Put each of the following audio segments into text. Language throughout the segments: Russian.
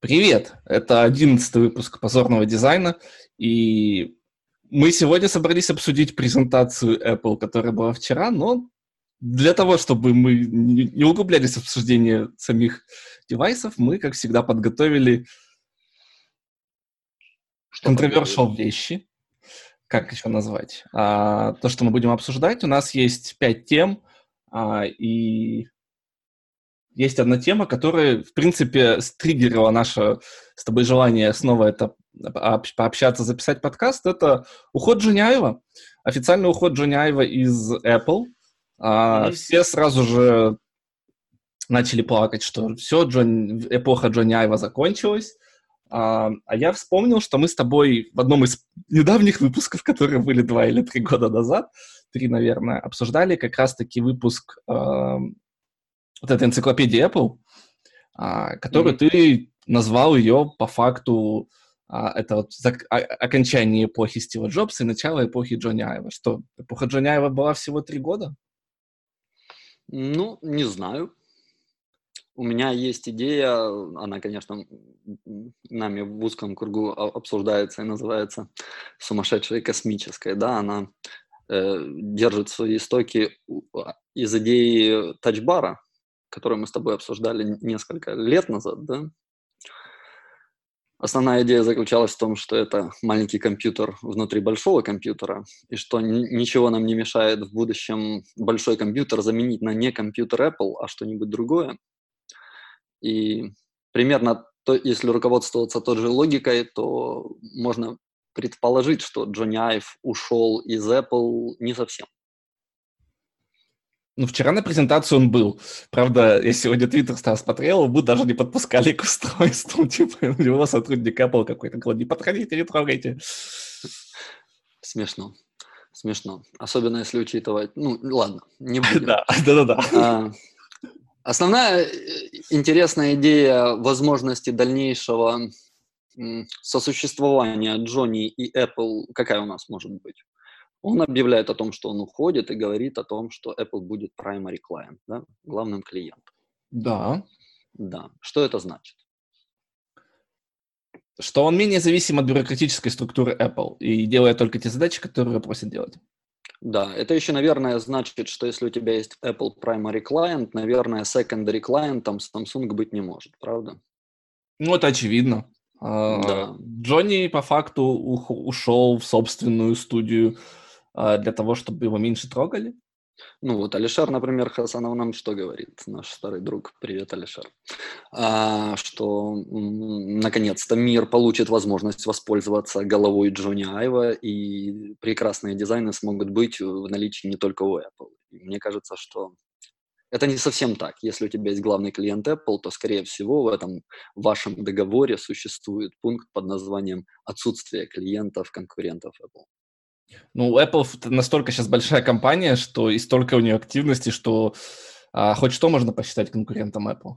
Привет! Это одиннадцатый выпуск позорного дизайна, и мы сегодня собрались обсудить презентацию Apple, которая была вчера, но для того, чтобы мы не углублялись в обсуждение самих девайсов, мы, как всегда, подготовили controversial вещи. Как еще назвать? А, то, что мы будем обсуждать. У нас есть пять тем, а, и есть одна тема, которая, в принципе, стриггерила наше с тобой желание снова это пообщаться, записать подкаст. Это уход Джуняева. Официальный уход Джуняева из Apple. А, все сразу же начали плакать, что все, Джон, эпоха Джоняева закончилась. А, а я вспомнил, что мы с тобой в одном из недавних выпусков, которые были два или три года назад, три, наверное, обсуждали как раз-таки выпуск вот этой энциклопедии Apple, а, которую mm-hmm. ты назвал ее по факту а, это вот окончание эпохи Стива Джобса и начало эпохи Джонни Айва. Что, эпоха Джонни Айва была всего три года? Ну, не знаю. У меня есть идея, она, конечно, нами в узком кругу обсуждается и называется сумасшедшая космическая, да, она э, держит свои истоки из идеи тачбара, которую мы с тобой обсуждали несколько лет назад, да? Основная идея заключалась в том, что это маленький компьютер внутри большого компьютера, и что ничего нам не мешает в будущем большой компьютер заменить на не компьютер Apple, а что-нибудь другое. И примерно, то, если руководствоваться той же логикой, то можно предположить, что Джонни Айв ушел из Apple не совсем. Ну, вчера на презентацию он был. Правда, я сегодня твиттер стал смотрел, мы даже не подпускали к устройству. Типа, у него сотрудник Apple какой-то говорил, не подходите, не трогайте. Смешно. Смешно. Особенно если учитывать... Ну, ладно, не будем. Да, да, да. да. А, основная э, интересная идея возможности дальнейшего сосуществования Джонни и Apple какая у нас может быть? Он объявляет о том, что он уходит и говорит о том, что Apple будет primary client, да, главным клиентом. Да. Да. Что это значит? Что он менее зависим от бюрократической структуры Apple и делает только те задачи, которые просит делать. Да, это еще, наверное, значит, что если у тебя есть Apple Primary Client, наверное, Secondary Client там Samsung быть не может, правда? Ну, это очевидно. А, да. Джонни по факту ушел в собственную студию для того, чтобы его меньше трогали? Ну вот Алишер, например, Хасанов нам что говорит, наш старый друг, привет, Алишер, а, что наконец-то мир получит возможность воспользоваться головой Джонни Айва, и прекрасные дизайны смогут быть в наличии не только у Apple. И мне кажется, что это не совсем так. Если у тебя есть главный клиент Apple, то, скорее всего, в этом вашем договоре существует пункт под названием «отсутствие клиентов конкурентов Apple». Ну, Apple настолько сейчас большая компания, что и столько у нее активности, что а, хоть что можно посчитать конкурентом Apple.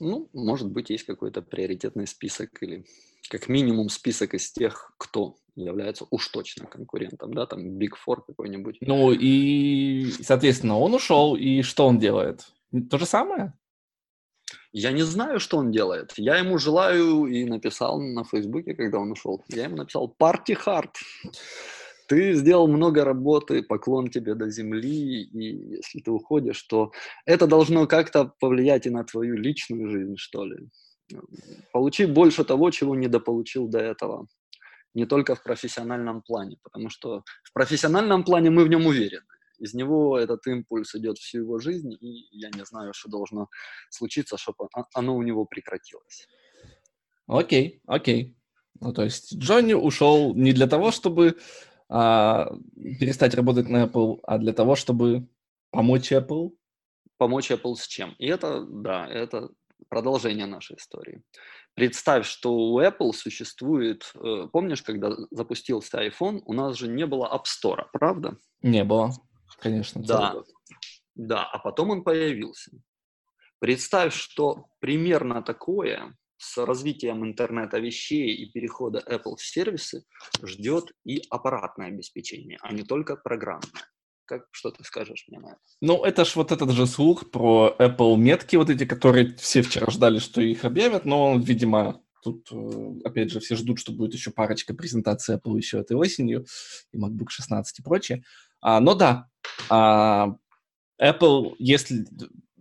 Ну, может быть, есть какой-то приоритетный список или как минимум список из тех, кто является уж точно конкурентом, да, там Big Four какой-нибудь. Ну и, соответственно, он ушел, и что он делает? То же самое? Я не знаю, что он делает. Я ему желаю и написал на Фейсбуке, когда он ушел. Я ему написал «Party hard». Ты сделал много работы, поклон тебе до земли, и если ты уходишь, то это должно как-то повлиять и на твою личную жизнь, что ли. Получи больше того, чего недополучил до этого. Не только в профессиональном плане, потому что в профессиональном плане мы в нем уверены. Из него этот импульс идет всю его жизнь, и я не знаю, что должно случиться, чтобы оно у него прекратилось. Окей, окей. Ну, то есть Джонни ушел не для того, чтобы а, перестать работать на Apple, а для того, чтобы помочь Apple? Помочь Apple с чем? И это, да, это продолжение нашей истории. Представь, что у Apple существует, э, помнишь, когда запустился iPhone, у нас же не было App Store, правда? Не было, конечно. Да, да, а потом он появился. Представь, что примерно такое с развитием интернета вещей и перехода Apple в сервисы ждет и аппаратное обеспечение, а не только программное. Как, что ты скажешь мне на это? Ну, это ж вот этот же слух про Apple метки, вот эти, которые все вчера ждали, что их объявят, но, видимо, тут, э, опять же, все ждут, что будет еще парочка презентаций Apple еще этой осенью, и MacBook 16 и прочее. А, но да, а, Apple, если...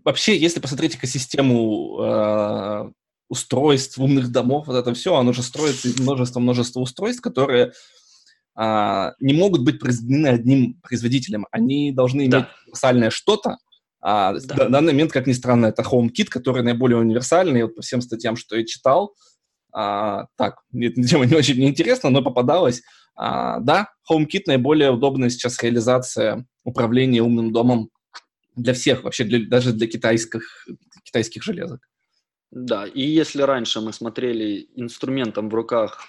Вообще, если посмотреть экосистему э, устройств, умных домов, вот это все, оно же строится из множества-множества устройств, которые а, не могут быть произведены одним производителем. Они должны иметь да. универсальное что-то. А, да. В данный момент, как ни странно, это HomeKit, который наиболее универсальный. Вот по всем статьям, что я читал, а, так, эта тема не очень интересна, но попадалась. А, да, HomeKit наиболее удобная сейчас реализация управления умным домом для всех, вообще для, даже для китайских, китайских железок. Да, и если раньше мы смотрели инструментом в руках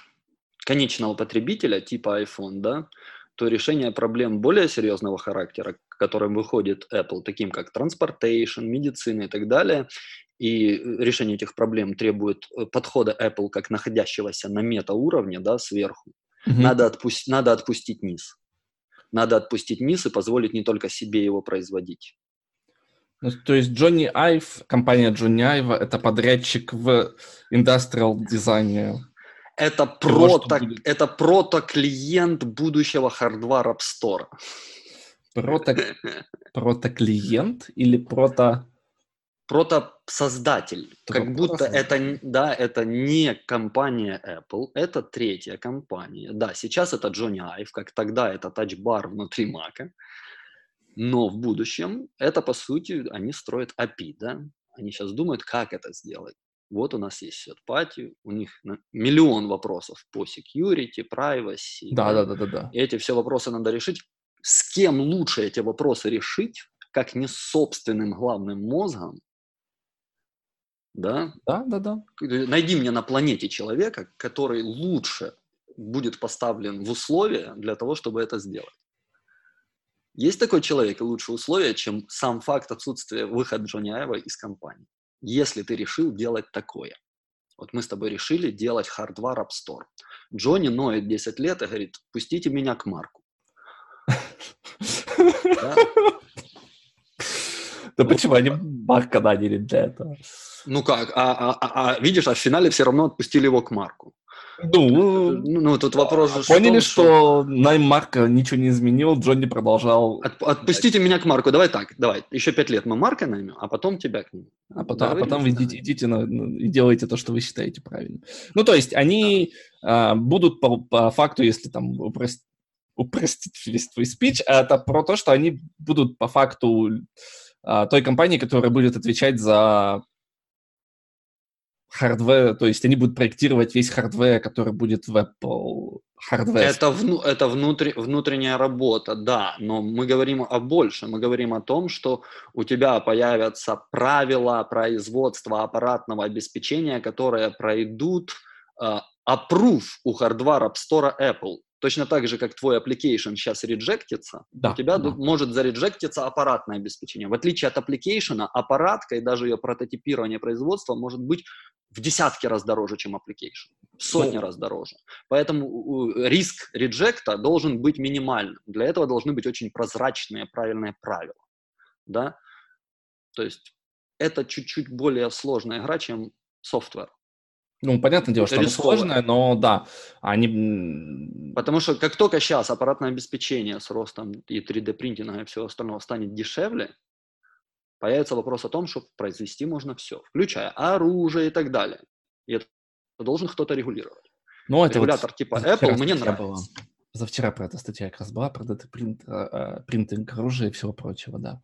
конечного потребителя типа iPhone, да, то решение проблем более серьезного характера, к которым выходит Apple, таким как transportation, медицина и так далее, и решение этих проблем требует э, подхода Apple как находящегося на метауровне, да, сверху, mm-hmm. надо, отпусти, надо отпустить низ. Надо отпустить низ и позволить не только себе его производить. Ну, то есть Джонни Айв, компания Джонни Айва, это подрядчик в индустриал дизайне это прото, это прото-клиент будущего Hardware App Store. Прото, прото-клиент или прото... Прото-создатель. Как будто это, да, это не компания Apple, это третья компания. Да, сейчас это Johnny Ive, как тогда это Bar внутри Mac. Но в будущем это, по сути, они строят API, да? Они сейчас думают, как это сделать. Вот у нас есть third у них миллион вопросов по security, privacy. Да, да, да, да, да. Эти все вопросы надо решить. С кем лучше эти вопросы решить, как не собственным главным мозгом, да? Да, да, да. Найди мне на планете человека, который лучше будет поставлен в условия для того, чтобы это сделать. Есть такой человек и лучшие условия, чем сам факт отсутствия выхода Джонни Айва из компании если ты решил делать такое. Вот мы с тобой решили делать Hardware App Store. Джонни ноет 10 лет и говорит, пустите меня к Марку. Да почему они Марка наняли для этого? Ну как, а, а, а, а видишь, а в финале все равно отпустили его к Марку. Ну, ну, ну тут вопрос же Поняли, что, что найм Марка ничего не изменил, Джонни продолжал... От, отпустите меня к Марку, давай так, давай, еще пять лет мы Марка наймем, а потом тебя к нему. А потом, а потом вы идите, идите на, и делайте то, что вы считаете правильным. Ну, то есть они да. а, будут по, по факту, если там упростить, упростить весь твой спич, это про то, что они будут по факту а, той компании, которая будет отвечать за hardware, то есть они будут проектировать весь hardware, который будет в Apple hardware. Это, вну, это внутри, внутренняя работа, да, но мы говорим о большем, мы говорим о том, что у тебя появятся правила производства аппаратного обеспечения, которые пройдут э, approve у хардвара App Store Apple. Точно так же, как твой application сейчас реджектится, да, у тебя да. может зареджектиться аппаратное обеспечение. В отличие от application, аппаратка и даже ее прототипирование производства может быть в десятки раз дороже, чем application, в сотни ну, раз дороже. Поэтому риск реджекта должен быть минимальным. Для этого должны быть очень прозрачные, правильные правила. Да? То есть это чуть-чуть более сложная игра, чем софтвер. Ну, понятное дело, что это сложное, но да, они... Потому что как только сейчас аппаратное обеспечение с ростом и 3D-принтинга и всего остального станет дешевле, появится вопрос о том, что произвести можно все, включая оружие и так далее. И это должен кто-то регулировать. Ну, это Регулятор вот типа Apple мне нравится. Была. Позавчера про это статья как раз была, про 3D-printing оружия и всего прочего, да.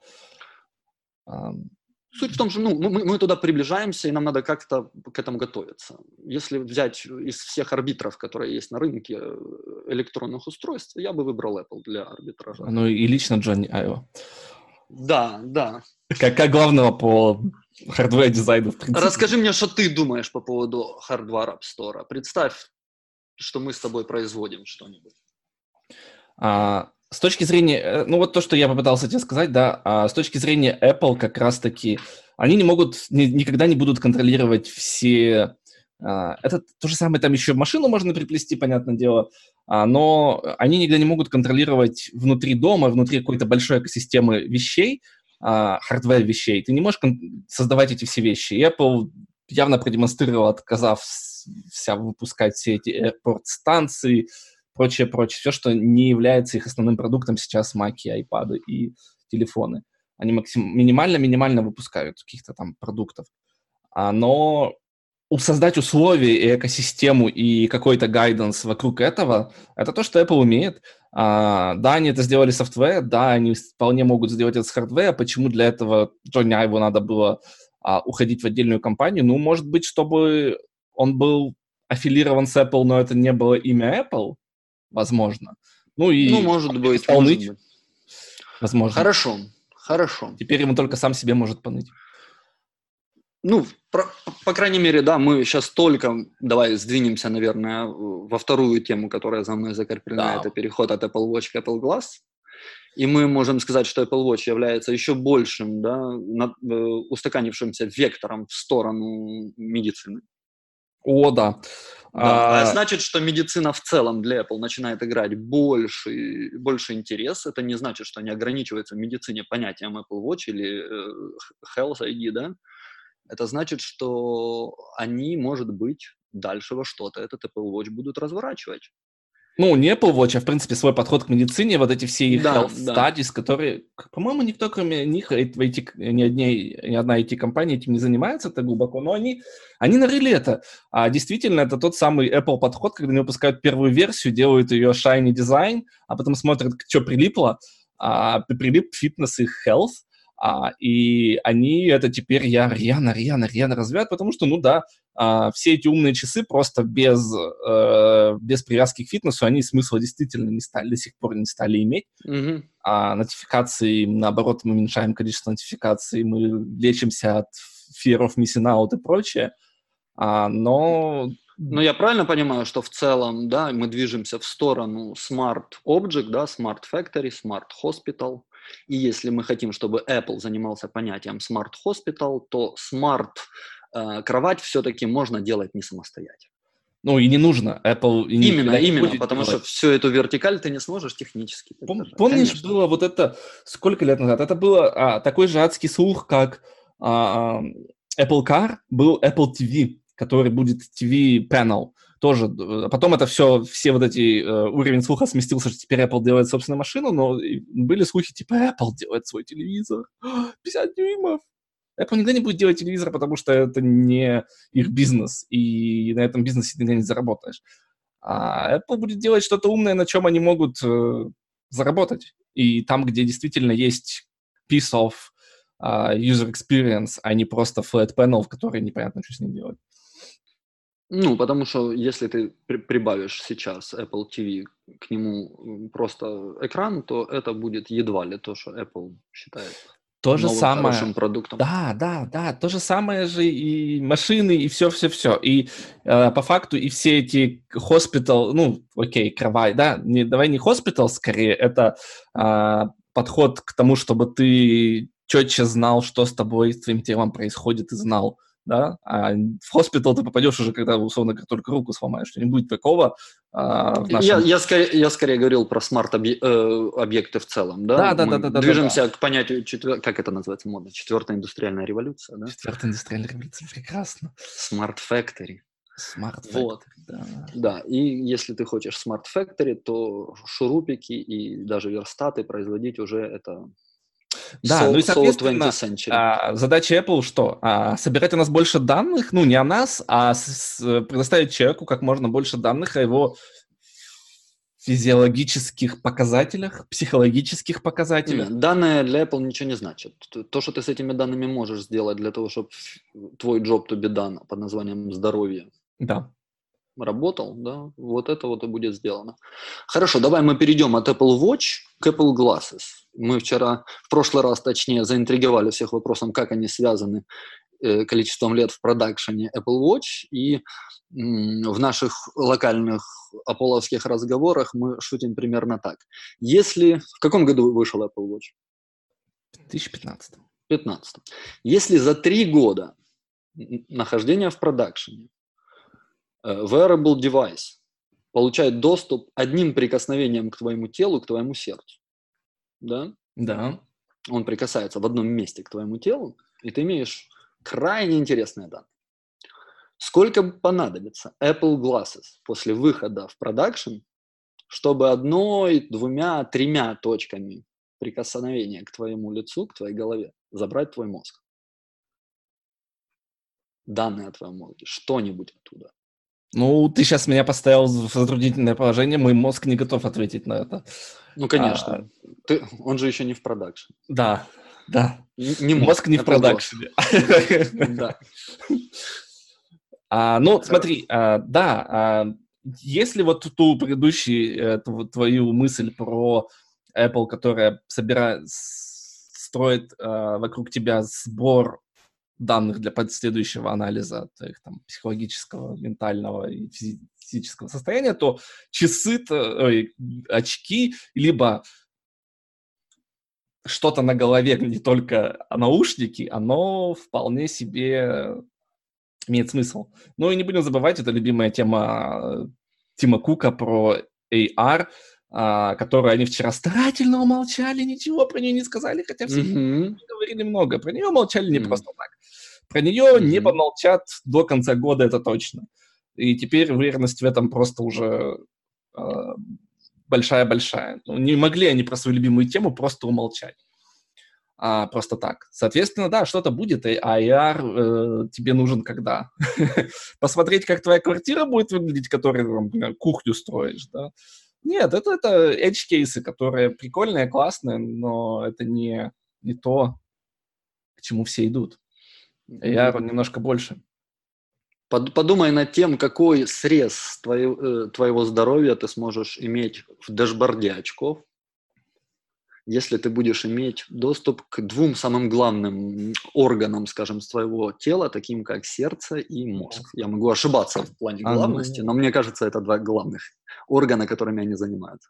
Суть в том, что ну, мы, мы туда приближаемся, и нам надо как-то к этому готовиться. Если взять из всех арбитров, которые есть на рынке э, электронных устройств, я бы выбрал Apple для арбитража. Ну и лично Джонни Айв. Да, да. Как, как главного по hardware дизайну. Расскажи мне, что ты думаешь по поводу hardware App Store. Представь, что мы с тобой производим что-нибудь. А, с точки зрения, э, ну вот то, что я попытался тебе сказать, да, а с точки зрения Apple как раз-таки, они не могут, ни, никогда не будут контролировать все... А, это то же самое, там еще машину можно приплести, понятное дело, а, но они никогда не могут контролировать внутри дома, внутри какой-то большой экосистемы вещей, а, hardware вещей. Ты не можешь создавать эти все вещи. И Apple явно продемонстрировал, отказався выпускать все эти airport-станции, прочее, прочее. Все, что не является их основным продуктом сейчас, маки, айпады и телефоны. Они максим... минимально-минимально выпускают каких-то там продуктов. А, но создать условия и экосистему и какой-то гайденс вокруг этого, это то, что Apple умеет. А, да, они это сделали софтвер, да, они вполне могут сделать это с хардвера. Почему для этого Джонни Айву надо было а, уходить в отдельную компанию? Ну, может быть, чтобы он был аффилирован с Apple, но это не было имя Apple, возможно. Ну, и ну может быть, может быть. Возможно. Хорошо, хорошо. Теперь ему только сам себе может поныть. Ну, про, по крайней мере, да, мы сейчас только, давай сдвинемся, наверное, во вторую тему, которая за мной закреплена, да. это переход от Apple Watch к Apple Glass. И мы можем сказать, что Apple Watch является еще большим, да, над, э, устаканившимся вектором в сторону медицины. О, да. Да, а... значит, что медицина в целом для Apple начинает играть больше, больше интерес. Это не значит, что они ограничиваются в медицине понятием Apple Watch или э, Health ID, да? Это значит, что они, может быть, дальше во что-то этот Apple Watch будут разворачивать. Ну, не Apple Watch, а, в принципе, свой подход к медицине, вот эти все их да, health да. studies, которые, по-моему, никто, кроме них, IT, ни, одни, ни одна IT-компания этим не занимается так глубоко, но они, они нарыли это. А действительно, это тот самый Apple подход, когда они выпускают первую версию, делают ее shiny дизайн, а потом смотрят, что прилипло, а прилип фитнес и health, а, и они это теперь я рьяно, рьяно, рьяно развивают, потому что, ну да, а, все эти умные часы просто без, э, без привязки к фитнесу, они смысла действительно не стали, до сих пор не стали иметь. Mm-hmm. А нотификации, наоборот, мы уменьшаем количество нотификаций, мы лечимся от fear of missing out и прочее. А, но но я правильно понимаю, что в целом, да, мы движемся в сторону Smart Object, да, Smart Factory, Smart Hospital, и если мы хотим, чтобы Apple занимался понятием Smart Hospital, то Smart кровать все-таки можно делать не самостоятельно. Ну и не нужно. Apple и именно, именно, потому делать. что всю эту вертикаль ты не сможешь технически. Пом- помнишь, Конечно. было вот это сколько лет назад? Это было а, такой же адский слух, как а, Apple Car был Apple TV, который будет TV panel тоже. А потом это все, все вот эти э, уровень слуха сместился, что теперь Apple делает собственную машину, но были слухи типа Apple делает свой телевизор, 50 дюймов. Apple никогда не будет делать телевизор, потому что это не их бизнес, и на этом бизнесе ты не заработаешь. А Apple будет делать что-то умное, на чем они могут э, заработать. И там, где действительно есть piece of uh, user experience, а не просто flat panel, в который непонятно, что с ним делать. Ну, потому что если ты при- прибавишь сейчас Apple TV к нему просто экран, то это будет едва ли то, что Apple считает то же новым самое. хорошим продуктом. Да, да, да, то же самое же и машины, и все-все-все. И э, по факту и все эти хоспитал, ну, окей, кровать, да, не, давай не хоспитал скорее, это э, подход к тому, чтобы ты четче знал, что с тобой, с твоим телом происходит, и знал, да, а в хоспитал ты попадешь уже, когда, условно говоря, только руку сломаешь, не будет такого. А, нашем... я, я, скорее, я скорее говорил про смарт-объекты э, в целом, да? Да, да, Мы да, да. Движемся да, да. к понятию, четвер... как это называется модно, четвертая индустриальная революция, да? Четвертая индустриальная революция, прекрасно. Factory. Smart Factory, вот. да. Да, и если ты хочешь Smart Factory, то шурупики и даже верстаты производить уже это да, so, ну и, соответственно, а, задача Apple что? А, собирать у нас больше данных, ну, не о нас, а с, предоставить человеку как можно больше данных о его физиологических показателях, психологических показателях. Нет, данные для Apple ничего не значат. То, что ты с этими данными можешь сделать для того, чтобы твой job to be done под названием здоровье да работал, да, вот это вот и будет сделано. Хорошо, давай мы перейдем от Apple Watch к Apple Glasses. Мы вчера, в прошлый раз, точнее, заинтриговали всех вопросом, как они связаны э, количеством лет в продакшене Apple Watch, и в наших локальных аполловских разговорах мы шутим примерно так. Если... В каком году вышел Apple Watch? В 2015. 15. Если за три года нахождения в продакшене Э, wearable device получает доступ одним прикосновением к твоему телу, к твоему сердцу. Да? Да. Он прикасается в одном месте к твоему телу, и ты имеешь крайне интересные данные. Сколько понадобится Apple Glasses после выхода в продакшн, чтобы одной, двумя, тремя точками прикосновения к твоему лицу, к твоей голове забрать твой мозг? Данные о твоем мозге, что-нибудь оттуда. Ну, ты сейчас меня поставил в затруднительное положение, мой мозг не готов ответить на это. Ну, конечно. А... Ты, он же еще не в продакшн. Да, да. Не мозг, мозг не в продакшне. Да. А, ну, смотри, а, да, а, если вот ту предыдущую э, твою мысль про Apple, которая собирает, строит а, вокруг тебя сбор данных для последующего анализа твоих там психологического, ментального и физического состояния, то часы, ой, очки, либо что-то на голове, не только наушники, оно вполне себе имеет смысл. Ну и не будем забывать, это любимая тема Тима Кука про AR, которую они вчера старательно умолчали, ничего про нее не сказали, хотя все mm-hmm. говорили много. Про нее молчали не mm-hmm. просто так. Про нее mm-hmm. не помолчат до конца года, это точно. И теперь уверенность в этом просто уже а, большая-большая. Ну, не могли они про свою любимую тему просто умолчать а, просто так. Соответственно, да, что-то будет, а AR э, тебе нужен когда? Посмотреть, как твоя квартира будет выглядеть, которую, например, кухню строишь, да? Нет, это, это edge-кейсы, которые прикольные, классные, но это не, не то, к чему все идут. AR немножко больше. Подумай над тем, какой срез твоего, э, твоего здоровья ты сможешь иметь в дашборде очков, если ты будешь иметь доступ к двум самым главным органам, скажем, своего тела, таким как сердце и мозг. Я могу ошибаться в плане а, ну, главности, но мне кажется, это два главных органа, которыми они занимаются.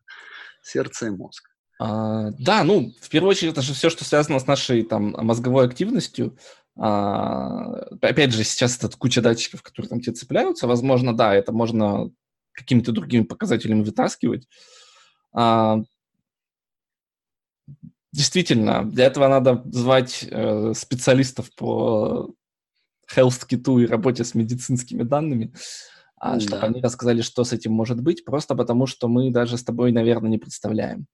Сердце и мозг. А, да, ну, в первую очередь, это же все, что связано с нашей там мозговой активностью. А, опять же, сейчас это куча датчиков, которые там тебе цепляются. Возможно, да, это можно какими-то другими показателями вытаскивать. А, Действительно, для этого надо звать э, специалистов по health киту и работе с медицинскими данными, а, да. чтобы они рассказали, что с этим может быть, просто потому что мы даже с тобой, наверное, не представляем,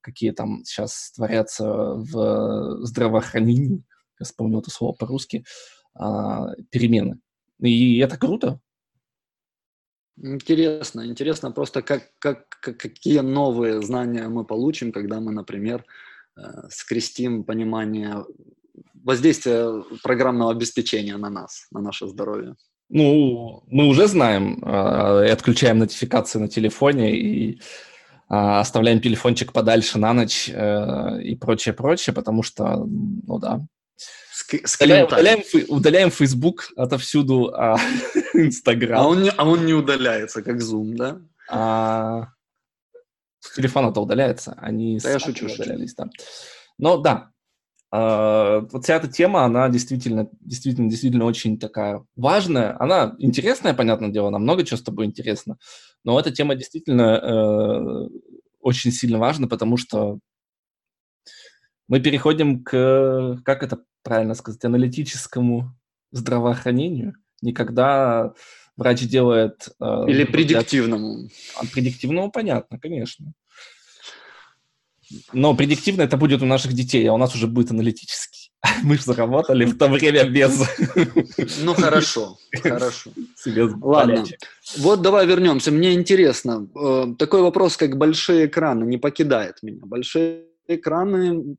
какие там сейчас творятся в здравоохранении, я вспомнил это слово по-русски, а, перемены. И это круто. Интересно, интересно просто, как, как, какие новые знания мы получим, когда мы, например, скрестим понимание воздействия программного обеспечения на нас, на наше здоровье? Ну, мы уже знаем э, и отключаем нотификации на телефоне и э, оставляем телефончик подальше на ночь э, и прочее, прочее, потому что, ну да. Ск- удаляем, удаляем, удаляем Facebook отовсюду, а Instagram. А он, не, а он не удаляется, как Zoom, да? А, телефона-то удаляется, они да я шучу, удалялись, да. Но да, э, вот вся эта тема, она действительно, действительно, действительно очень такая важная. Она интересная, понятное дело, нам много чего с тобой интересно, но эта тема действительно э, очень сильно важна, потому что мы переходим к, как это правильно сказать, аналитическому здравоохранению. Никогда врач делает... Э, Или предиктивному. А предиктивному понятно, конечно. Но предиктивно это будет у наших детей, а у нас уже будет аналитический. Мы же заработали в то время без... Ну, хорошо, хорошо. Ладно, вот давай вернемся. Мне интересно, э, такой вопрос, как большие экраны, не покидает меня. Большие экраны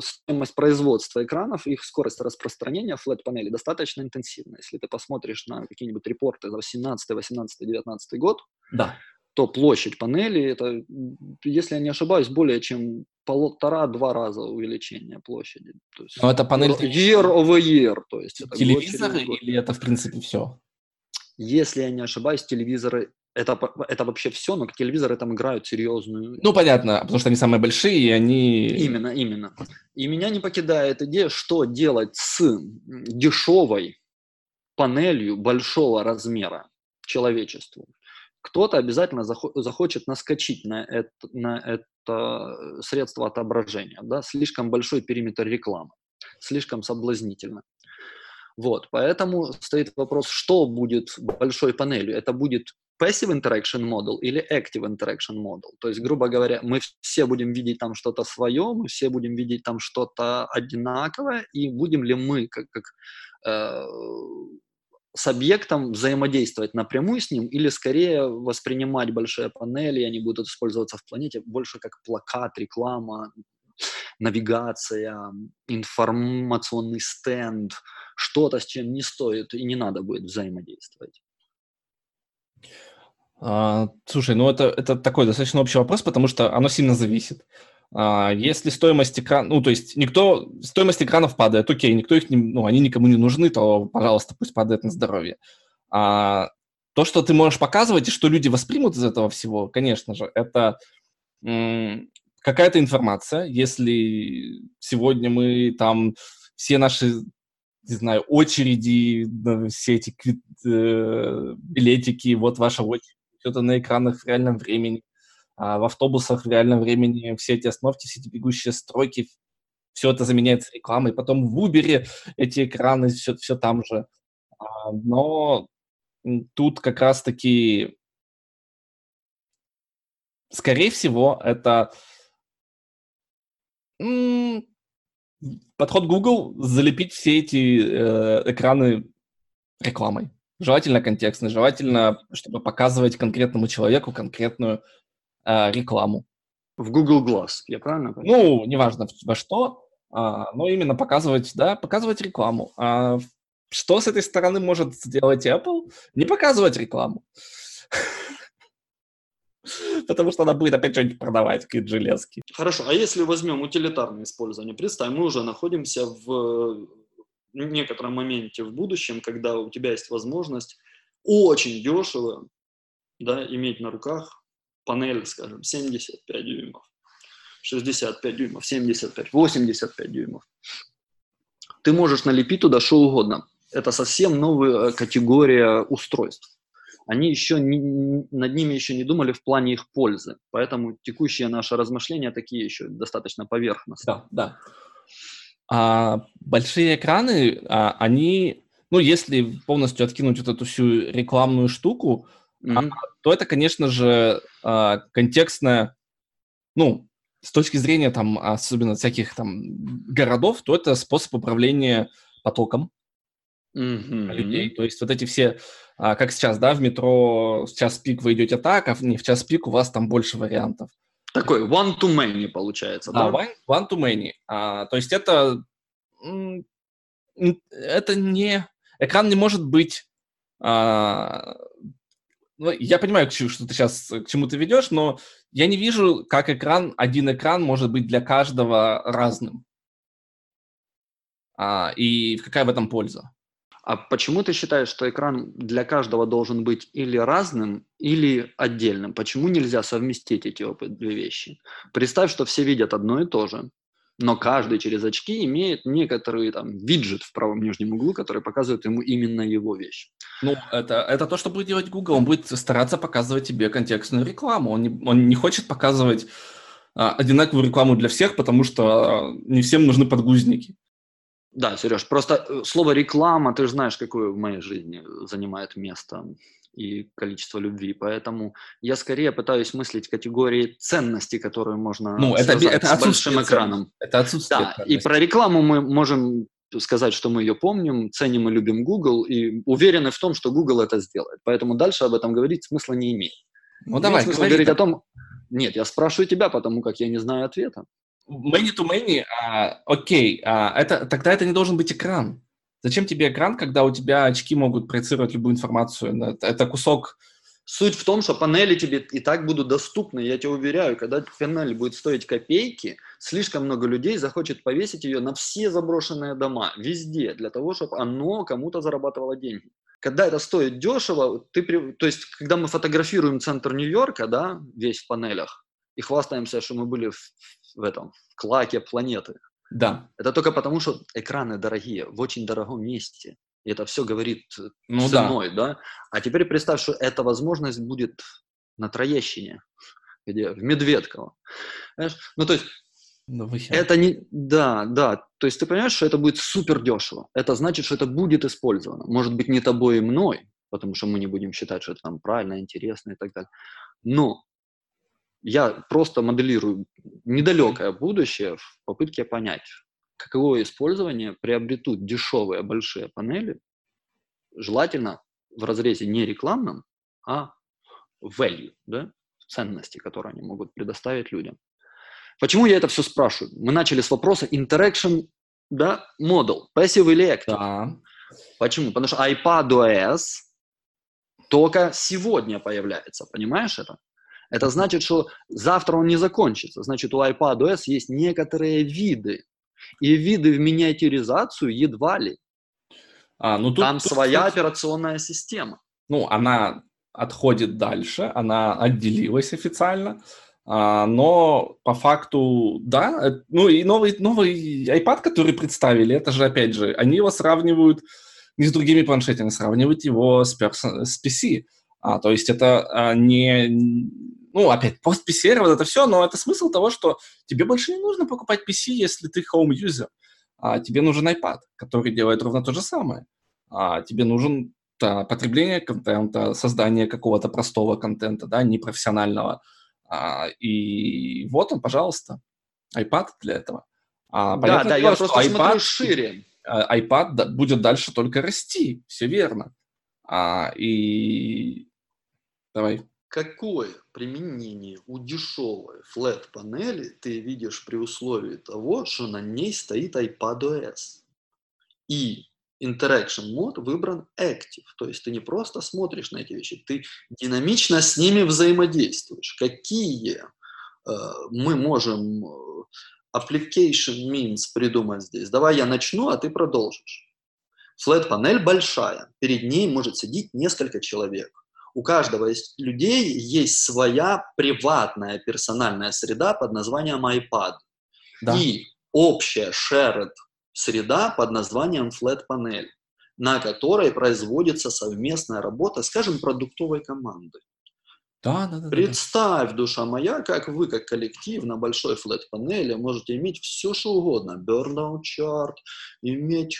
стоимость производства экранов, их скорость распространения флет-панели достаточно интенсивна. Если ты посмотришь на какие-нибудь репорты за 17, 18, 19 год, да. то площадь панели, это, если я не ошибаюсь, более чем полтора-два раза увеличение площади. То есть Но это панель... Year over year. То есть это Телевизоры или это, в принципе, все? Если я не ошибаюсь, телевизоры это, это вообще все, но телевизоры там играют серьезную. Ну, понятно, потому что они самые большие, и они... Именно, именно. И меня не покидает идея, что делать с дешевой панелью большого размера человечеству. Кто-то обязательно захо- захочет наскочить на это, на это средство отображения, да, слишком большой периметр рекламы, слишком соблазнительно. Вот, поэтому стоит вопрос, что будет большой панелью. Это будет passive interaction model или active interaction model. То есть, грубо говоря, мы все будем видеть там что-то свое, мы все будем видеть там что-то одинаковое, и будем ли мы как, как э, с объектом взаимодействовать напрямую с ним или скорее воспринимать большие панели, они будут использоваться в планете больше как плакат, реклама, навигация, информационный стенд, что-то, с чем не стоит и не надо будет взаимодействовать. А, слушай, ну это, это такой достаточно общий вопрос, потому что оно сильно зависит. А, если стоимость экрана, ну, то есть никто, стоимость экранов падает, окей, никто их не, ну, они никому не нужны, то, пожалуйста, пусть падает на здоровье. А, то, что ты можешь показывать и что люди воспримут из этого всего, конечно же, это какая-то информация. Если сегодня мы там все наши, не знаю, очереди, все эти э, билетики, вот ваша очередь, что-то на экранах в реальном времени, а в автобусах в реальном времени все эти остановки, все эти бегущие строки, все это заменяется рекламой. Потом в Uber эти экраны, все, все там же. А, но тут как раз-таки, скорее всего, это подход Google залепить все эти э, экраны рекламой. Желательно контекстно, желательно, чтобы показывать конкретному человеку конкретную э, рекламу. В Google Glass, я правильно понимаю? Ну, неважно во что, а, но именно показывать, да, показывать рекламу. А что с этой стороны может сделать Apple? Не показывать рекламу. Потому что она будет опять что-нибудь продавать, какие-то железки. Хорошо, а если возьмем утилитарное использование, представим, мы уже находимся в некотором моменте в будущем, когда у тебя есть возможность очень дешево да, иметь на руках панель, скажем, 75 дюймов, 65 дюймов, 75, 85 дюймов. Ты можешь налепить туда что угодно. Это совсем новая категория устройств. Они еще не, над ними еще не думали в плане их пользы. Поэтому текущие наши размышления такие еще достаточно поверхностные. Да, да. А большие экраны, а, они, ну, если полностью откинуть вот эту всю рекламную штуку, mm-hmm. а, то это, конечно же, а, контекстная, ну, с точки зрения там, особенно всяких там городов, то это способ управления потоком mm-hmm. людей. То есть вот эти все, а, как сейчас, да, в метро в час пик вы идете так, а не в час пик у вас там больше вариантов. Такой one to many получается, да? Да, one, one to many. А, то есть это, это не... Экран не может быть... А, ну, я понимаю, что ты сейчас к чему ты ведешь, но я не вижу, как экран, один экран может быть для каждого разным. А, и какая в этом польза? А почему ты считаешь, что экран для каждого должен быть или разным, или отдельным? Почему нельзя совместить эти две вещи? Представь, что все видят одно и то же, но каждый через очки имеет некоторый там виджет в правом нижнем углу, который показывает ему именно его вещь. Ну, это, это то, что будет делать Google. Он будет стараться показывать тебе контекстную рекламу. Он не, он не хочет показывать а, одинаковую рекламу для всех, потому что а, не всем нужны подгузники. Да, Сереж, просто э, слово реклама, ты же знаешь, какое в моей жизни занимает место и количество любви. Поэтому я скорее пытаюсь мыслить категории ценности, которые можно ну, это, это с большим экраном. Это отсутствие Да, ценности. и про рекламу мы можем сказать, что мы ее помним, ценим и любим Google, и уверены в том, что Google это сделает. Поэтому дальше об этом говорить смысла не имеет. Ну, давай, смысла говорить о том... Нет, я спрашиваю тебя, потому как я не знаю ответа. Many to many, а, окей, а, это, тогда это не должен быть экран. Зачем тебе экран, когда у тебя очки могут проецировать любую информацию? Это, это кусок... Суть в том, что панели тебе и так будут доступны. Я тебе уверяю, когда панель будет стоить копейки, слишком много людей захочет повесить ее на все заброшенные дома, везде, для того, чтобы оно кому-то зарабатывало деньги. Когда это стоит дешево, ты, то есть, когда мы фотографируем центр Нью-Йорка, да, весь в панелях, и хвастаемся, что мы были в, в этом в клаке планеты. Да. Это только потому, что экраны дорогие, в очень дорогом месте. И это все говорит ну, ценой, да. да. А теперь представь, что эта возможность будет на Троещине, где в Медведково. Понимаешь? Ну, то есть Ну. Это не... Да, да. То есть ты понимаешь, что это будет супер дешево. Это значит, что это будет использовано. Может быть, не тобой и мной, потому что мы не будем считать, что это там правильно, интересно и так далее. Но я просто моделирую недалекое будущее в попытке понять, каково использование приобретут дешевые большие панели, желательно в разрезе не рекламном, а value, да, ценности, которые они могут предоставить людям. Почему я это все спрашиваю? Мы начали с вопроса interaction, да, model, passive или active. Да. Почему? Потому что iPadOS только сегодня появляется, понимаешь это? Это значит, что завтра он не закончится. Значит, у iPadOS есть некоторые виды. И виды в миниатюризацию едва ли. А, ну, тут, Там тут, своя кстати, операционная система. Ну, она отходит дальше, она отделилась официально, а, но по факту, да, э, ну и новый, новый iPad, который представили, это же, опять же, они его сравнивают не с другими планшетами, сравнивают его с, перс- с PC. А, то есть это а, не, ну, опять, пост-PC, вот это все, но это смысл того, что тебе больше не нужно покупать PC, если ты home-юзер. А, тебе нужен iPad, который делает ровно то же самое. А, тебе нужен да, потребление контента, создание какого-то простого контента, да, непрофессионального. А, и вот он, пожалуйста, iPad для этого. А, да, да, дело, я просто смотрю iPad, шире. а, iPad будет дальше только расти, все верно. А, и давай. Какое применение у дешевой флет-панели ты видишь при условии того, что на ней стоит iPadOS? И Interaction мод выбран Active, то есть ты не просто смотришь на эти вещи, ты динамично с ними взаимодействуешь. Какие э, мы можем э, application means придумать здесь? Давай я начну, а ты продолжишь. Флет-панель большая, перед ней может сидеть несколько человек. У каждого из людей есть своя приватная персональная среда под названием iPad. Да. И общая shared среда под названием Flat Panel, на которой производится совместная работа, скажем, продуктовой команды. Да, да, да, да, да. Представь, душа моя, как вы, как коллектив на большой флет-панели можете иметь все, что угодно. Burnout chart, иметь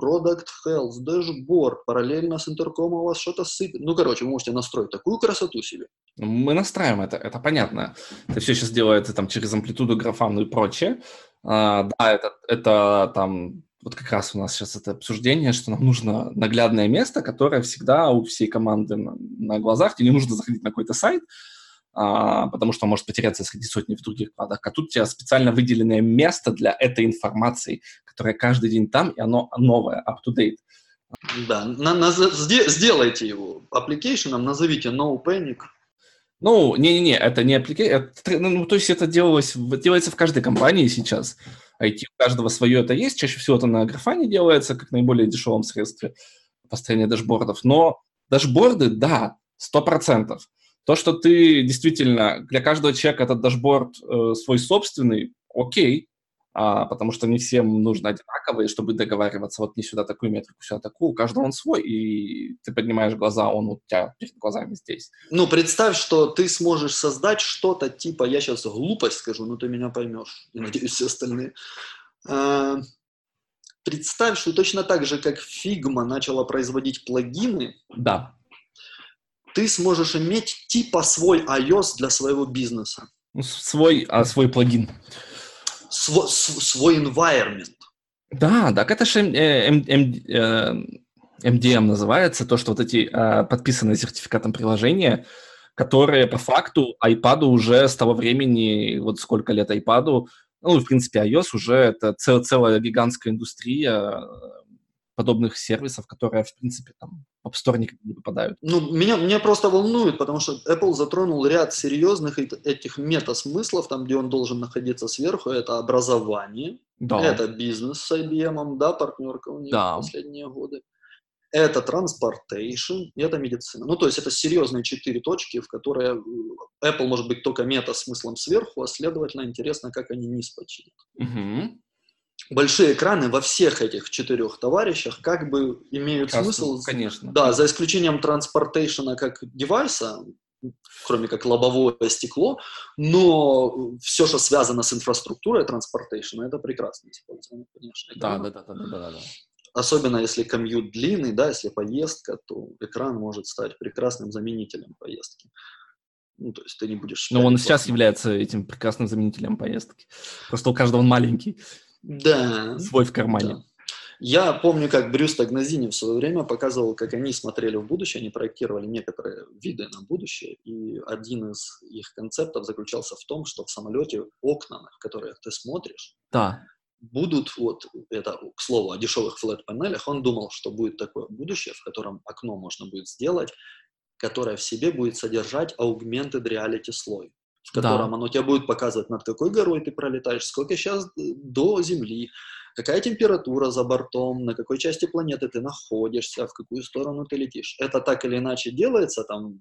Product Health, дашборд, параллельно с интеркомом у вас что-то сыпет. Ну, короче, вы можете настроить такую красоту себе. Мы настраиваем это, это понятно. Это все сейчас делается там через амплитуду графану и прочее. А, да, это, это там вот как раз у нас сейчас это обсуждение, что нам нужно наглядное место, которое всегда у всей команды на, на глазах. Тебе не нужно заходить на какой-то сайт, потому что он может потеряться среди сотни в других вкладах. А тут у тебя специально выделенное место для этой информации, которая каждый день там, и оно новое, up-to-date. Да, на, на, сде- сделайте его application ом, назовите No Panic. Ну, не-не-не, это не аппликация, ну, то есть это делалось, делается в каждой компании сейчас. IT у каждого свое это есть, чаще всего это на графане делается, как наиболее дешевом средстве построения дашбордов. Но дашборды, да, сто процентов. То, что ты действительно для каждого человека этот дашборд э, свой собственный, окей, а, потому что не всем нужно одинаковые, чтобы договариваться, вот не сюда такую метрику, сюда такую, у каждого он свой, и ты поднимаешь глаза, он у тебя перед глазами здесь. Ну, представь, что ты сможешь создать что-то типа, я сейчас глупость скажу, но ты меня поймешь, и надеюсь, все остальные. А, Представь, что точно так же, как Figma начала производить плагины, Да, ты сможешь иметь типа свой iOS для своего бизнеса, Ну, свой, а, свой плагин. сво- с- свой environment. Да, так это же э, М- М- э, MDM называется, то, что вот эти э, подписанные сертификатом приложения, которые по факту iPad уже с того времени, вот сколько лет iPad, ну, в принципе, iOS уже это цел- целая гигантская индустрия подобных сервисов, которые, в принципе, там App Store никак не попадают. Ну, меня, меня просто волнует, потому что Apple затронул ряд серьезных эт- этих мета-смыслов, там, где он должен находиться сверху, это образование, Да, это бизнес с IBM, да, партнерка у них Да. в последние годы, это transportation, и это медицина. Ну, то есть это серьезные четыре точки, в которые э, Apple может быть только мета-смыслом сверху, а следовательно, интересно, как они низ починят. Мгм. Большие экраны во всех этих четырех товарищах как бы имеют Прекрасно, смысл конечно. да, за исключением транспортейшена как девайса, кроме как лобовое стекло, но все, что связано с инфраструктурой transportation, это прекрасно использование, конечно. Да, да, да, да, да, да, да. Особенно если комьют длинный, да, если поездка, то экран может стать прекрасным заменителем поездки. Ну, то есть ты не будешь... Но он сейчас является этим прекрасным заменителем поездки. Просто у каждого он маленький. Да. Свой в кармане. Да. Я помню, как Брюс Тагназини в свое время показывал, как они смотрели в будущее, они проектировали некоторые виды на будущее, и один из их концептов заключался в том, что в самолете окна, на которые ты смотришь, да. будут, вот это, к слову, о дешевых флет-панелях, он думал, что будет такое будущее, в котором окно можно будет сделать, которое в себе будет содержать augmented reality слой в котором да. оно тебя будет показывать, над какой горой ты пролетаешь, сколько сейчас до Земли, какая температура за бортом, на какой части планеты ты находишься, в какую сторону ты летишь. Это так или иначе делается там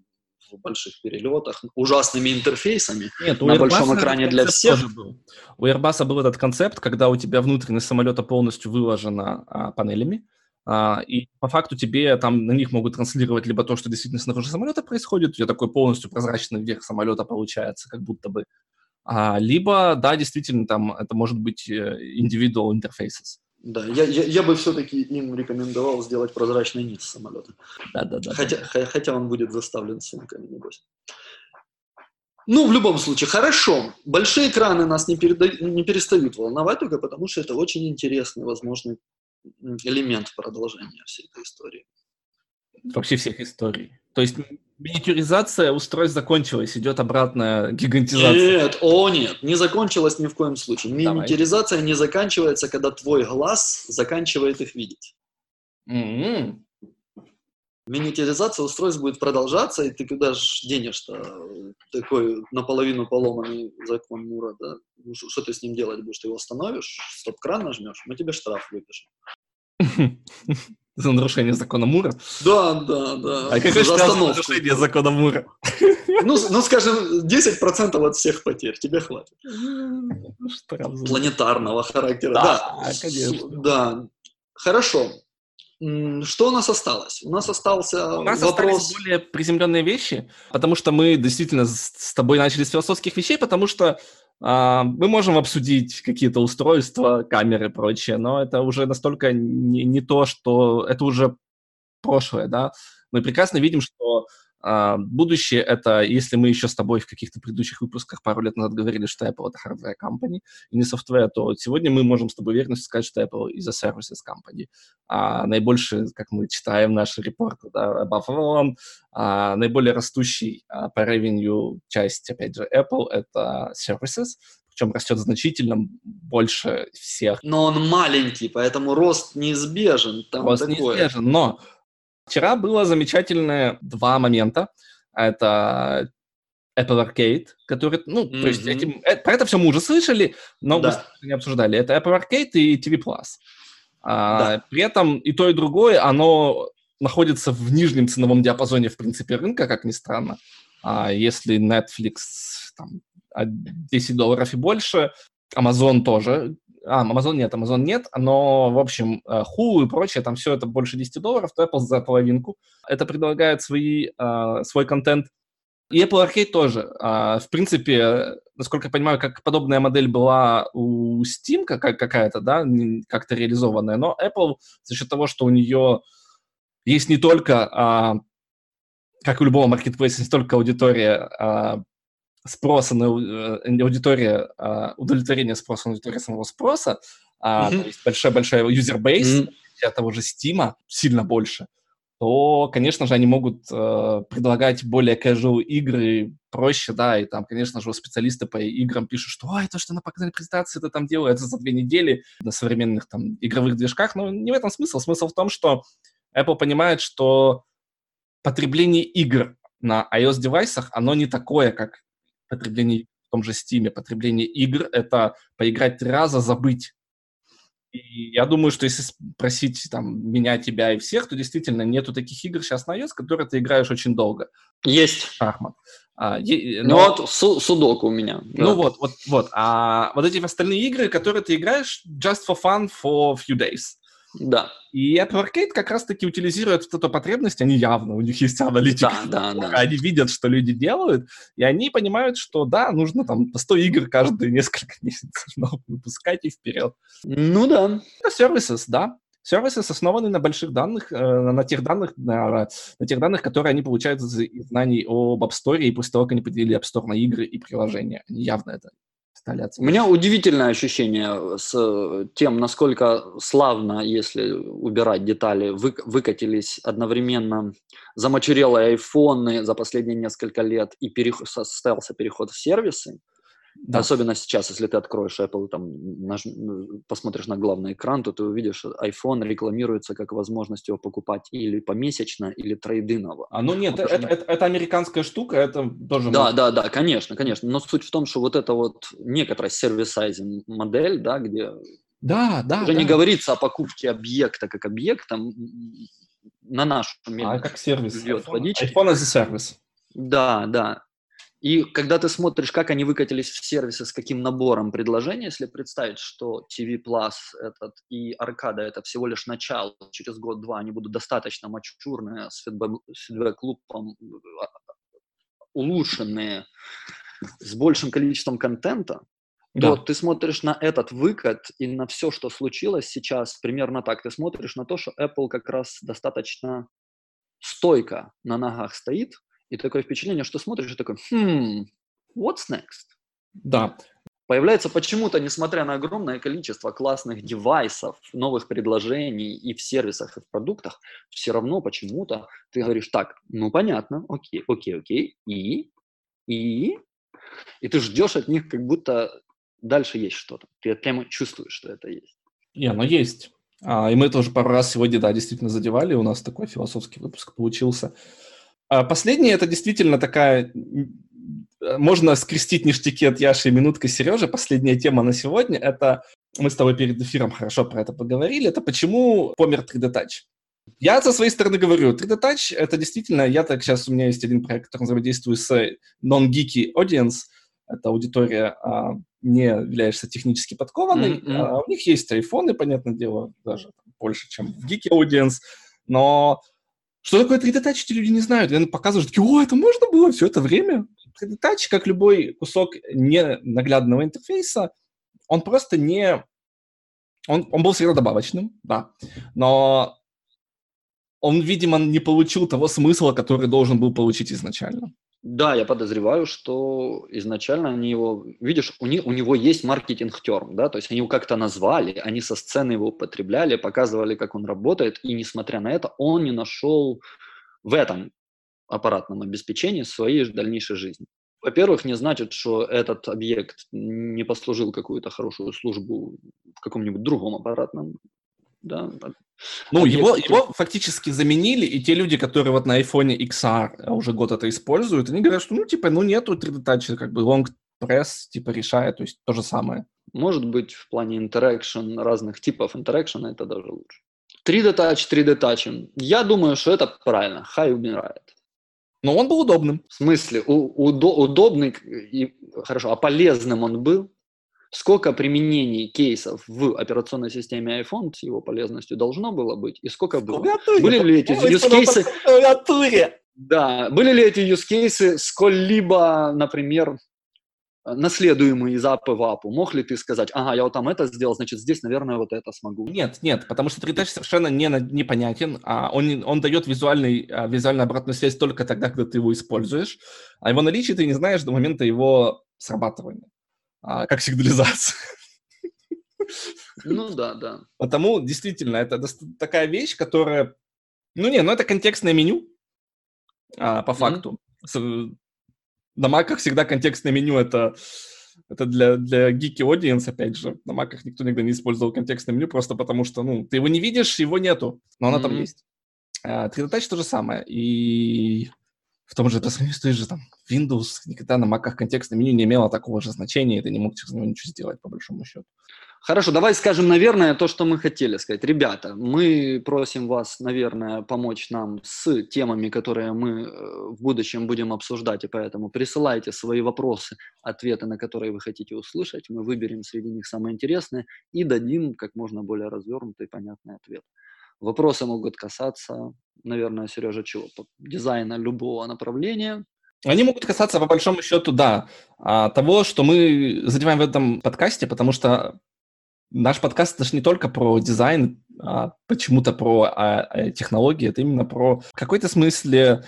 в больших перелетах, ужасными интерфейсами Нет, на большом экране для всех. Был. У Airbus был этот концепт, когда у тебя внутренность самолета полностью выложена а, панелями, а, и по факту тебе там на них могут транслировать либо то, что действительно снаружи самолета происходит, у тебя такой полностью прозрачный верх самолета получается, как будто бы, а, либо, да, действительно, там это может быть э, individual interfaces. Да, я, я, я бы все-таки им рекомендовал сделать прозрачный низ самолета. Да, да, да. Хотя, да. хотя он будет заставлен сумками, небось. Ну, в любом случае, хорошо. Большие экраны нас не, переда... не перестают волновать только потому, что это очень интересный, возможный элемент продолжения всей этой истории. Вообще всех историй. То есть миниатюризация устройств закончилась, идет обратная гигантизация. Нет, о нет, не закончилась ни в коем случае. Миниатюризация Давай. не заканчивается, когда твой глаз заканчивает их видеть. Mm-hmm. Миниатюризация устройств будет продолжаться, и ты куда же денешь-то? Такой наполовину поломанный закон Мура, да? Ну, что ты с ним делать будешь? Ты его остановишь, стоп-кран нажмешь, мы тебе штраф выпишем. За нарушение закона Мура? Да, да, да. А какой штраф за нарушение закона Мура? Ну, ну, скажем, 10% от всех потерь тебе хватит. Штраф за... Планетарного характера. Да, да, конечно. Да. Хорошо. Что у нас осталось? У нас остался у нас вопрос... остались более приземленные вещи, потому что мы действительно с тобой начали с философских вещей, потому что мы можем обсудить какие-то устройства, камеры и прочее, но это уже настолько не, не то, что это уже прошлое, да. Мы прекрасно видим, что а, будущее — это, если мы еще с тобой в каких-то предыдущих выпусках пару лет назад говорили, что Apple — это hardware company и не software, то сегодня мы можем с тобой уверенностью сказать, что Apple is a services company. А наибольший, как мы читаем наши репорты, да, above all, а, наиболее растущий а, по revenue часть, опять же, Apple — это services, причем растет значительно больше всех. Но он маленький, поэтому рост неизбежен. Там рост такое. неизбежен, но Вчера было замечательные два момента. Это Apple Arcade, который, ну, mm-hmm. то есть этим, э, про это все мы уже слышали, но да. мы не обсуждали. Это Apple Arcade и TV Plus. А, да. При этом и то, и другое, оно находится в нижнем ценовом диапазоне, в принципе, рынка, как ни странно. А если Netflix там, 10 долларов и больше, Amazon тоже а, Amazon нет, Amazon нет, но, в общем, э, Hulu и прочее, там все это больше 10 долларов, то Apple за половинку. Это предлагает свои, uh, свой контент. И Apple Arcade тоже. Uh, в принципе, насколько я понимаю, как подобная модель была у Steam как, какая-то, да, как-то реализованная, но Apple за счет того, что у нее есть не только, uh, как у любого маркетплейса, не только аудитория спроса на э, аудитория, а, удовлетворение спроса на аудиторию самого спроса, mm-hmm. то есть большая-большая base mm-hmm. того же Steam сильно больше, то, конечно же, они могут э, предлагать более casual игры проще, да, и там, конечно же, специалисты по играм пишут, что «Ой, то, что на показали презентации, это там делается за две недели на современных там игровых движках», но не в этом смысл. Смысл в том, что Apple понимает, что потребление игр на iOS-девайсах, оно не такое, как потребление в том же Steam, потребление игр — это поиграть три раза, забыть. И я думаю, что если спросить там, меня, тебя и всех, то действительно нету таких игр сейчас на iOS, которые ты играешь очень долго. Есть. Шахмат. А, е, ну но... Ну вот су судоку у меня. Ну да. вот, вот, вот. А вот эти остальные игры, которые ты играешь just for fun for a few days. Да. И Apple Arcade как раз-таки утилизирует эту потребность, они явно, у них есть аналитика. Да, да, да. Они видят, что люди делают, и они понимают, что да, нужно там по 100 игр каждые несколько месяцев выпускать и вперед. Ну да. Это сервисы, да. Сервисы основаны на больших данных, э, на тех данных, на, на тех данных, которые они получают из знаний об App Store, и после того, как они поделили App Store на игры и приложения. Они явно это стали У меня удивительное ощущение с тем, насколько славно, если убирать детали, вы, выкатились одновременно замочерелые айфоны за последние несколько лет и перех... состоялся переход в сервисы. Да. Особенно сейчас, если ты откроешь Apple, там, наж... посмотришь на главный экран, то ты увидишь, iPhone рекламируется как возможность его покупать или помесячно, или трейдиново. А ну нет, это, это, это американская штука, это тоже... Да, может... да, да, конечно, конечно. Но суть в том, что вот это вот некоторая сервисайзинг модель, да, где да, да, уже да. не говорится о покупке объекта как объекта на нашу А как сервис. iPhone, iPhone as a сервис. Да, да. И когда ты смотришь, как они выкатились в сервисы, с каким набором предложений, если представить, что TV Plus этот и Аркада это всего лишь начало, через год-два они будут достаточно мачурные, с фидбэк-клубом а, улучшенные, с большим количеством контента, да. то ты смотришь на этот выкат и на все, что случилось сейчас, примерно так. Ты смотришь на то, что Apple как раз достаточно стойко на ногах стоит, и такое впечатление, что смотришь и такой, хм, what's next? Да. Появляется почему-то, несмотря на огромное количество классных девайсов, новых предложений и в сервисах, и в продуктах, все равно почему-то ты говоришь, так, ну понятно, окей, окей, окей, и, и, и ты ждешь от них, как будто дальше есть что-то. Ты прямо чувствуешь, что это есть. Не, оно есть. А, и мы тоже пару раз сегодня, да, действительно задевали, у нас такой философский выпуск получился. А последнее это действительно такая... Можно скрестить ништяки от Яши и минутка Сережи. Последняя тема на сегодня — это... Мы с тобой перед эфиром хорошо про это поговорили. Это почему помер 3D Touch. Я со своей стороны говорю, 3D Touch — это действительно... Я так сейчас... У меня есть один проект, который взаимодействую с non-geeky audience. Это аудитория, а, не являешься технически подкованной. Mm-hmm. А, у них есть айфоны, понятное дело, даже больше, чем в geeky audience. Но что такое 3D Touch, эти люди не знают. И они показывают, такие, о, это можно было все это время. 3D Touch, как любой кусок ненаглядного интерфейса, он просто не... Он, он был всегда добавочным, да, но он, видимо, не получил того смысла, который должен был получить изначально. Да, я подозреваю, что изначально они его, видишь, у, них, у него есть маркетинг-терм, да, то есть они его как-то назвали, они со сцены его употребляли, показывали, как он работает, и несмотря на это, он не нашел в этом аппаратном обеспечении своей дальнейшей жизни. Во-первых, не значит, что этот объект не послужил какую-то хорошую службу в каком-нибудь другом аппаратном да, ну, его, его фактически заменили, и те люди, которые вот на iPhone XR уже год это используют, они говорят, что, ну, типа, ну, нету 3D Touch, как бы long press, типа, решает, то есть то же самое. Может быть, в плане interaction, разных типов interaction это даже лучше. 3D Touch, 3D Touch. Я думаю, что это правильно. Хай умирает. Но он был удобным. В смысле, у, удо, удобный, и, хорошо, а полезным он был? Сколько применений кейсов в операционной системе iPhone с его полезностью должно было быть и сколько было. Были ли эти use cases? Да, были ли эти use cases сколь-либо, например, наследуемые из апы в апу? Мог ли ты сказать, ага, я вот там это сделал, значит, здесь, наверное, вот это смогу? Нет, нет, потому что 3D совершенно не, непонятен. А он, он дает визуальный, а, визуальную обратную связь только тогда, когда ты его используешь. А его наличие ты не знаешь до момента его срабатывания а, как сигнализация. Ну да, да. Потому действительно это такая вещь, которая... Ну не, ну это контекстное меню, а, по факту. Mm-hmm. На маках всегда контекстное меню это, это для, для geeky audience, опять же. На маках никто никогда не использовал контекстное меню, просто потому что, ну, ты его не видишь, его нету, но оно mm-hmm. там есть. А, 3D Touch то же самое. И в том же, с той же там Windows, никогда на маках контекстное меню не имело такого же значения, и ты не мог через него ничего сделать, по большому счету. Хорошо, давай скажем, наверное, то, что мы хотели сказать. Ребята, мы просим вас, наверное, помочь нам с темами, которые мы э, в будущем будем обсуждать, и поэтому присылайте свои вопросы, ответы, на которые вы хотите услышать. Мы выберем среди них самые интересные и дадим как можно более развернутый и понятный ответ. Вопросы могут касаться, наверное, Сережа, чего? Дизайна любого направления, они могут касаться, по большому счету, да, а, того, что мы задеваем в этом подкасте, потому что наш подкаст это же не только про дизайн, а почему-то про а, а, технологии, это именно про в какой-то смысле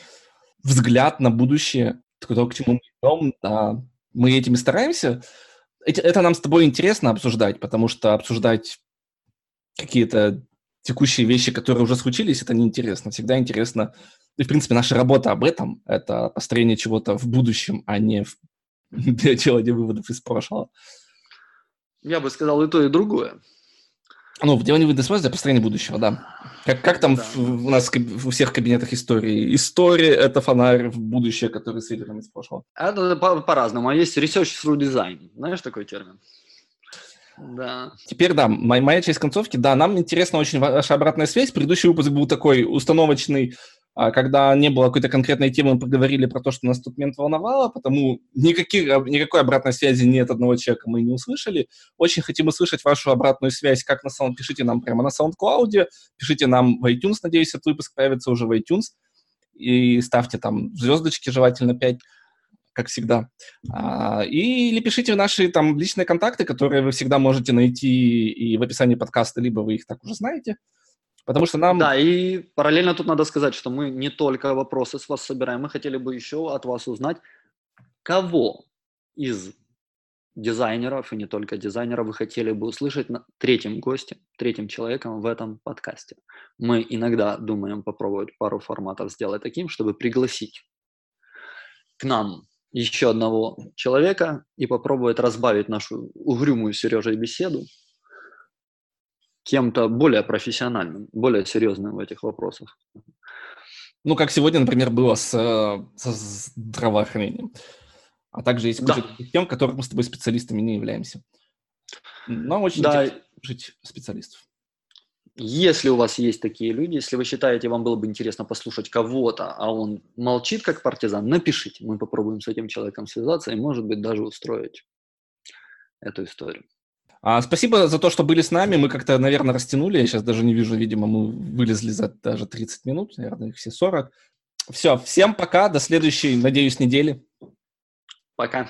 взгляд на будущее, то, к чему мы идем. А, мы этим и стараемся. Это нам с тобой интересно обсуждать, потому что обсуждать какие-то текущие вещи, которые уже случились, это неинтересно. Всегда интересно. И, в принципе, наша работа об этом — это построение чего-то в будущем, а не в делание выводов из прошлого. Я бы сказал и то, и другое. Ну, в делании вида связи для построения будущего, да. Как, как там да. в, у нас в, у всех кабинетах истории? История – это фонарь в будущее, который светит нам из прошлого. Это по- по-разному. А есть research through design. Знаешь такой термин? Да. Теперь, да, моя, моя часть концовки. Да, нам интересна очень ваша обратная связь. Предыдущий выпуск был такой установочный, а когда не было какой-то конкретной темы, мы поговорили про то, что нас тут момент волновало, потому никаких, а, никакой обратной связи ни от одного человека мы не услышали. Очень хотим услышать вашу обратную связь, как на самом пишите нам прямо на SoundCloud, пишите нам в iTunes, надеюсь, этот выпуск появится уже в iTunes, и ставьте там звездочки, желательно 5 как всегда. А, или пишите наши там личные контакты, которые вы всегда можете найти и в описании подкаста, либо вы их так уже знаете. Потому что нам... Да, и параллельно тут надо сказать, что мы не только вопросы с вас собираем, мы хотели бы еще от вас узнать, кого из дизайнеров, и не только дизайнеров, вы хотели бы услышать на третьим гостем, третьим человеком в этом подкасте. Мы иногда думаем попробовать пару форматов сделать таким, чтобы пригласить к нам еще одного человека и попробовать разбавить нашу угрюмую Сережей беседу кем-то более профессиональным, более серьезным в этих вопросах. Ну, как сегодня, например, было с, э, со здравоохранением. А также есть куча да. тем, которых мы с тобой специалистами не являемся. Но очень да. интересно жить специалистов. Если у вас есть такие люди, если вы считаете, вам было бы интересно послушать кого-то, а он молчит как партизан, напишите. Мы попробуем с этим человеком связаться и, может быть, даже устроить эту историю. А, спасибо за то, что были с нами. Мы как-то, наверное, растянули. Я сейчас даже не вижу, видимо, мы вылезли за даже 30 минут, наверное, все 40. Все, всем пока, до следующей, надеюсь, недели. Пока.